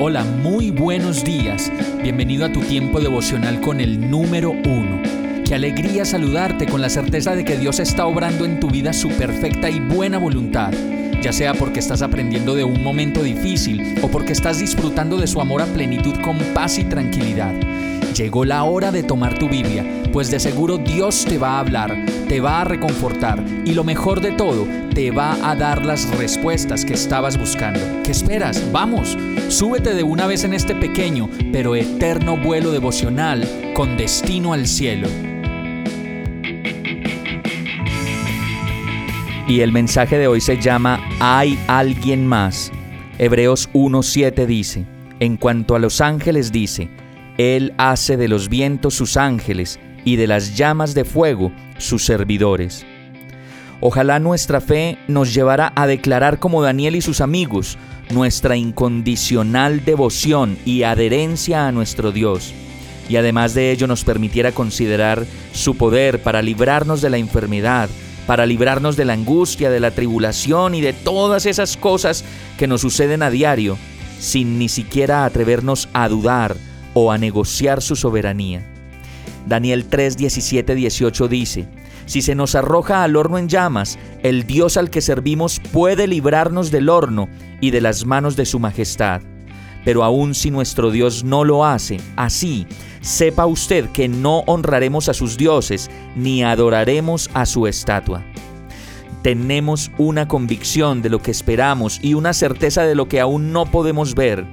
Hola, muy buenos días. Bienvenido a tu tiempo devocional con el número uno. Qué alegría saludarte con la certeza de que Dios está obrando en tu vida su perfecta y buena voluntad, ya sea porque estás aprendiendo de un momento difícil o porque estás disfrutando de su amor a plenitud con paz y tranquilidad. Llegó la hora de tomar tu Biblia, pues de seguro Dios te va a hablar, te va a reconfortar y lo mejor de todo, te va a dar las respuestas que estabas buscando. ¿Qué esperas? Vamos, súbete de una vez en este pequeño pero eterno vuelo devocional con destino al cielo. Y el mensaje de hoy se llama Hay alguien más. Hebreos 1.7 dice, en cuanto a los ángeles dice, él hace de los vientos sus ángeles y de las llamas de fuego sus servidores. Ojalá nuestra fe nos llevara a declarar como Daniel y sus amigos nuestra incondicional devoción y adherencia a nuestro Dios, y además de ello nos permitiera considerar su poder para librarnos de la enfermedad, para librarnos de la angustia, de la tribulación y de todas esas cosas que nos suceden a diario, sin ni siquiera atrevernos a dudar o a negociar su soberanía. Daniel 3, 17, 18 dice, Si se nos arroja al horno en llamas, el Dios al que servimos puede librarnos del horno y de las manos de su majestad. Pero aun si nuestro Dios no lo hace, así, sepa usted que no honraremos a sus dioses ni adoraremos a su estatua. Tenemos una convicción de lo que esperamos y una certeza de lo que aún no podemos ver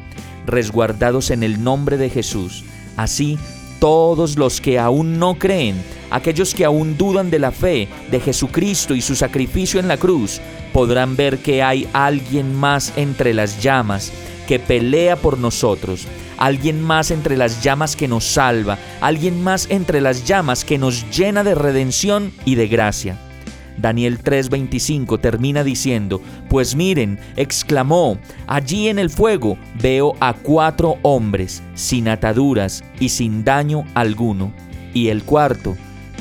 resguardados en el nombre de Jesús. Así, todos los que aún no creen, aquellos que aún dudan de la fe de Jesucristo y su sacrificio en la cruz, podrán ver que hay alguien más entre las llamas que pelea por nosotros, alguien más entre las llamas que nos salva, alguien más entre las llamas que nos llena de redención y de gracia. Daniel 3:25 termina diciendo, Pues miren, exclamó, allí en el fuego veo a cuatro hombres, sin ataduras y sin daño alguno, y el cuarto